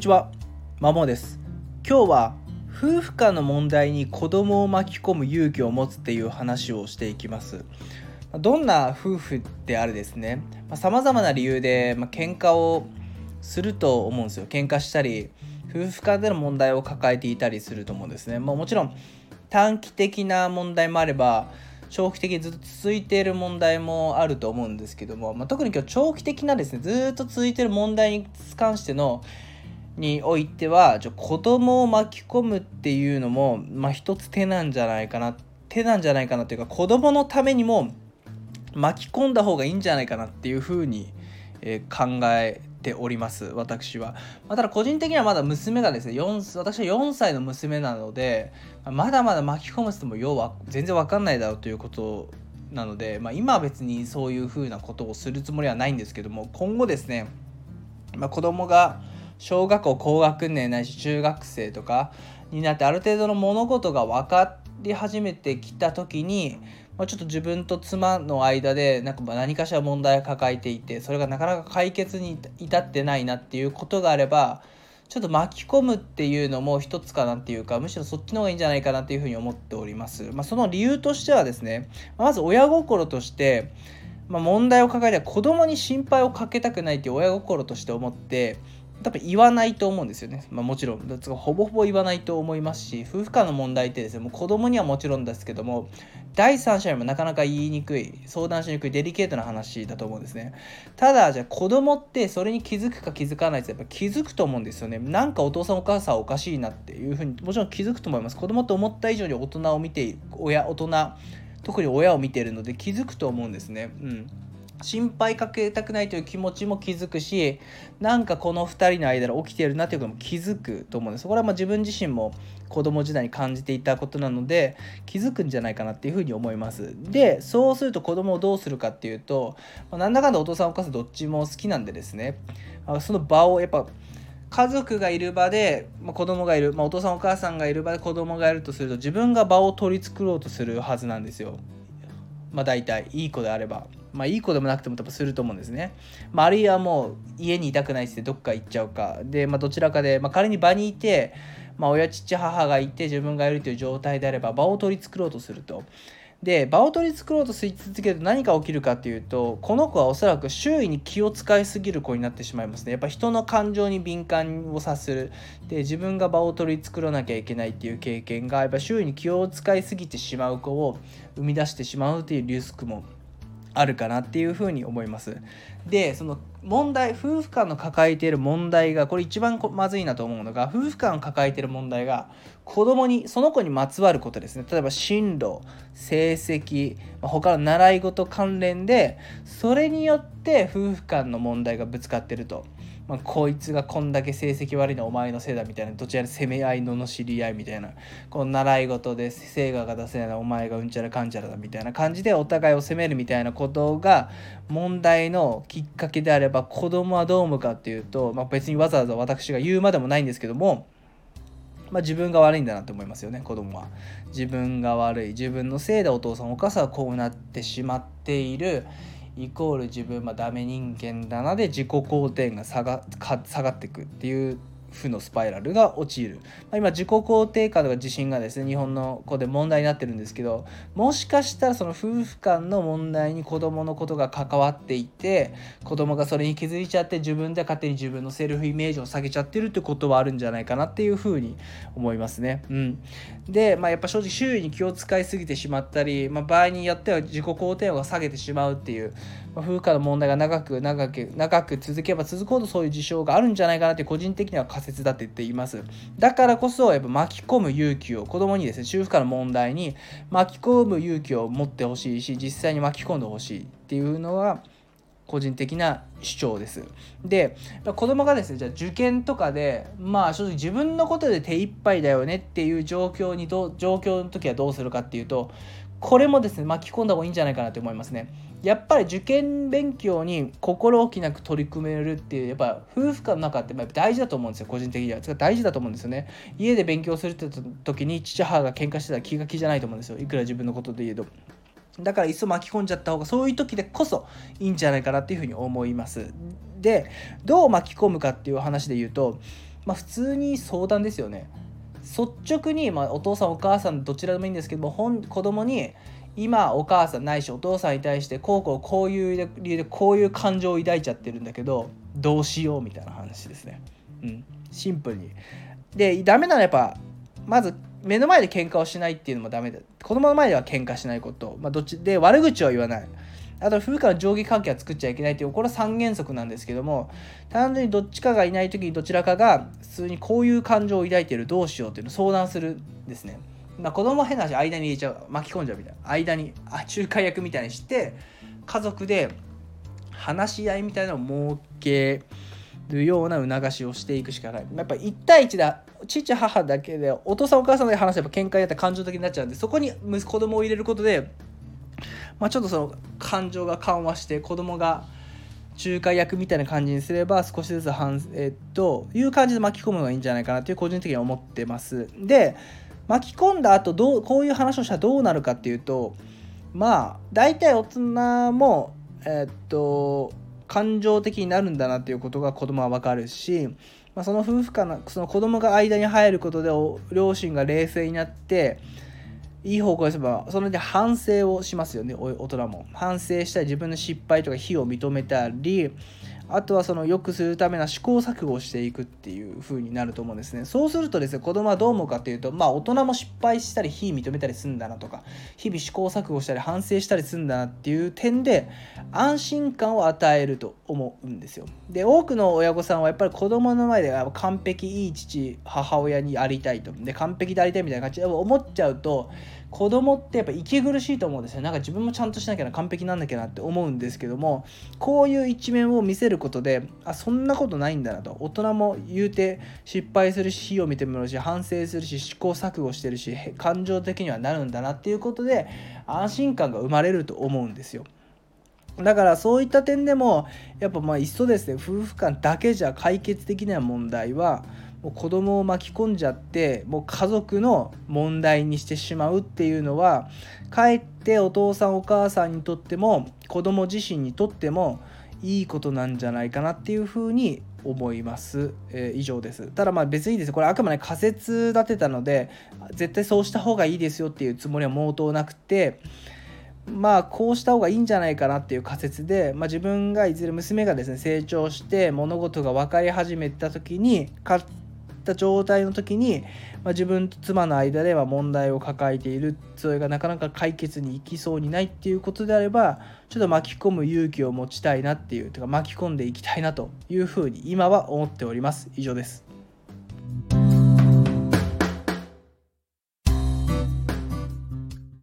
にちは、まもです。今日は夫婦間の問題に子供を巻き込む勇気を持つっていう話をしていきます。どんな夫婦であれですね、さまざ、まな理由で、まあ、喧嘩をすると思うんですよ。喧嘩したり、夫婦間での問題を抱えていたりすると思うんですね。まあ、もちろん短期的な問題もあれば、長期的にずっと続いている問題もあると思うんですけども、まあ、特に今日長期的なですねずっと続いている問題に関してのにおいては子供を巻き込むっていうのも、まあ、一つ手なんじゃないかな手なんじゃないかなというか子供のためにも巻き込んだ方がいいんじゃないかなっていうふうに、え考えております私は、まあ、ただ個人的にはまだ娘がですね4私は4歳の娘なのでまだまだ巻き込むっても要は全然わかんないだろうということなので、まあ、今は別にそういうふうなことをするつもりはないんですけども今後ですね、まあ、子供が小学校高学年ないし中学生とかになってある程度の物事が分かり始めてきた時にまあ、ちょっと自分と妻の間でなんか何かしら問題を抱えていてそれがなかなか解決に至ってないなっていうことがあればちょっと巻き込むっていうのも一つかなっていうかむしろそっちの方がいいんじゃないかなっていうふうに思っております。まあ、その理由としてはですねまず親心としてまあ、問題を抱えて子供に心配をかけたくないっていう親心として思って多分言わないと思うんですよね。まあ、もちろん、ほぼほぼ言わないと思いますし、夫婦間の問題ってですね、もう子供にはもちろんですけども、第三者にもなかなか言いにくい、相談しにくいデリケートな話だと思うんですね。ただ、じゃあ子供ってそれに気づくか気づかないってやっぱ気づくと思うんですよね。なんかお父さんお母さんおかしいなっていうふうに、もちろん気づくと思います。子供って思った以上に大人を見て、親、大人、特に親を見ているので気づくと思うんですね。うん。心配かけたくないという気持ちも気づくしなんかこの2人の間で起きてるなということも気づくと思うんです。これはま自分自身も子供時代に感じていたことなので気づくんじゃないかなっていうふうに思います。でそうすると子供をどうするかっていうと、まあ、なんだかんだお父さんお母さんどっちも好きなんでですね。その場をやっぱ家族がいる場で、まあ、子供がいる、まあ、お父さんお母さんがいる場で子供がいるとすると自分が場を取り繕ろうとするはずなんですよ。まあ大体いい子であれば。まあいい子でもなくても多分すると思うんですね。まあ、あるいはもう家にいたくないってどっか行っちゃうか。で、まあどちらかで、まあ仮に場にいて、まあ親父母がいて自分がいるという状態であれば場を取り繕ろうとすると。で場を取り繕ろうとし続けると何が起きるかっていうとこの子はおそらく周囲に気を使いすぎる子になってしまいますねやっぱ人の感情に敏感を察するで自分が場を取り繕らなきゃいけないっていう経験がやっぱ周囲に気を使いすぎてしまう子を生み出してしまうというリスクもあるかなっていうふに思います。でその問題夫婦間の抱えている問題がこれ一番まずいなと思うのが夫婦間を抱えている問題が子供にその子にまつわることですね例えば進路成績他の習い事関連でそれによって夫婦間の問題がぶつかってると。まあ、こいつがこんだけ成績悪いのはお前のせいだみたいなどちらで攻め合いのの知り合いみたいなこの習い事で成果が出せないのお前がうんちゃらかんちゃらだみたいな感じでお互いを責めるみたいなことが問題のきっかけであれば子供はどう思うかっていうと、まあ、別にわざわざ私が言うまでもないんですけどもまあ、自分が悪いんだなって思いますよね子供は。自分が悪い自分のせいでお父さんお母さんはこうなってしまっている。イコール自分はダメ人間だなで自己肯定が下が下がっていくっていう負のスパイラルが陥る、ま、今自己肯定感とか自信がですね日本の子で問題になってるんですけどもしかしたらその夫婦間の問題に子供のことが関わっていて子供がそれに気づいちゃって自分で勝手に自分のセルフイメージを下げちゃってるってことはあるんじゃないかなっていうふうに思いますね。うん、で、まあ、やっぱ正直周囲に気を使いすぎてしまったり、まあ、場合によっては自己肯定を下げてしまうっていう、まあ、夫婦の問題が長く長く長く続けば続くほどそういう事象があるんじゃないかなって個人的には仮説だって言っていますだからこそやっぱ巻き込む勇気を子供にですね修復家の問題に巻き込む勇気を持ってほしいし実際に巻き込んでほしいっていうのは個人的な主張です。で子供がですねじゃあ受験とかでまあ正直自分のことで手一杯だよねっていう状況にど状況の時はどうするかっていうとこれもですね巻き込んだ方がいいんじゃないかなと思いますね。やっぱり受験勉強に心置きなく取り組めるっていうやっぱ夫婦間の中ってやっぱ大事だと思うんですよ個人的には。大事だと思うんですよ。ね家で勉強するって時に父母が喧嘩してたら気が気じゃないと思うんですよいくら自分のことで言えどだからいっそ巻き込んじゃった方がそういう時でこそいいんじゃないかなっていうふうに思います。でどう巻き込むかっていう話で言うとまあ、普通に相談ですよね。率直に、まあ、お父さんお母さんどちらでもいいんですけども本子供に今お母さんないしお父さんに対してこうこうこういう理由でこういう感情を抱いちゃってるんだけどどうしようみたいな話ですね。うん、シンプルに。でダメならやっぱまず目の前で喧嘩をしないっていうのもダメだ子供の前では喧嘩しないこと、まあ、どっちで悪口は言わないあと夫婦間の上下関係は作っちゃいけないっていうこれは三原則なんですけども単純にどっちかがいない時にどちらかが普通にこういう感情を抱いているどうしようっていうのを相談するんですね。ま、子供変な話間に入れちゃう巻き込んじゃうみたいな間にあ仲介役みたいにして家族で話し合いみたいなのを設けるような促しをしていくしかない。やっぱ1対1だ。父母だけでお父さんお母さんで話せば喧嘩やったら感情的になっちゃうんでそこに子供を入れることで、まあ、ちょっとその感情が緩和して子供が仲介役みたいな感じにすれば少しずつ反えっという感じで巻き込むのがいいんじゃないかなっていう個人的には思ってます。で巻き込んだ後どうこういう話をしたらどうなるかっていうとまあ大体大人もえっと感情的になるんだなっていうことが子供は分かるし、まあ、その夫婦間のその子供が間に入ることで両親が冷静になっていい方向にすればそれで反省をしますよね大人も。反省したり自分の失敗とか非を認めたりあとはその良くするための試行錯誤していくっていう風になると思うんですね。そうするとですね子供はどう思うかっていうとまあ大人も失敗したり非認めたりするんだなとか日々試行錯誤したり反省したりするんだなっていう点で安心感を与えると思うんですよ。で多くの親御さんはやっぱり子供の前で完璧いい父母親にありたいと。で完璧でありたいみたいな感じで思っちゃうと子供ってやっぱ息苦しいと思うんですよ。なんか自分もちゃんとしなきゃな完璧なんなきゃなって思うんですけどもこういう一面を見せることであそんなことないんだなと大人も言うて失敗するし火を見てもらうし反省するし試行錯誤してるし感情的にはなるんだなっていうことで安心感が生まれると思うんですよ。だからそういった点でもやっぱまあいっそですね夫婦間だけじゃ解決できない問題はもう子供を巻き込んじゃってもう家族の問題にしてしまうっていうのはかえってお父さんお母さんにとっても子供自身にとってもいいことなんじゃないかなっていうふうに思います、えー、以上です。ただまあ別にですこれあくまで仮説立てたので絶対そうした方がいいですよっていうつもりは毛頭なくてまあこうした方がいいんじゃないかなっていう仮説で、まあ、自分がいずれ娘がですね成長して物事が分かり始めた時に買った状態の時に、まあ、自分と妻の間では問題を抱えている。それがなかなか解決に行きそうにないっていうことであればちょっと巻き込む勇気を持ちたいなっていうとか巻き込んでいきたいなというふうに今は思っております。以上です。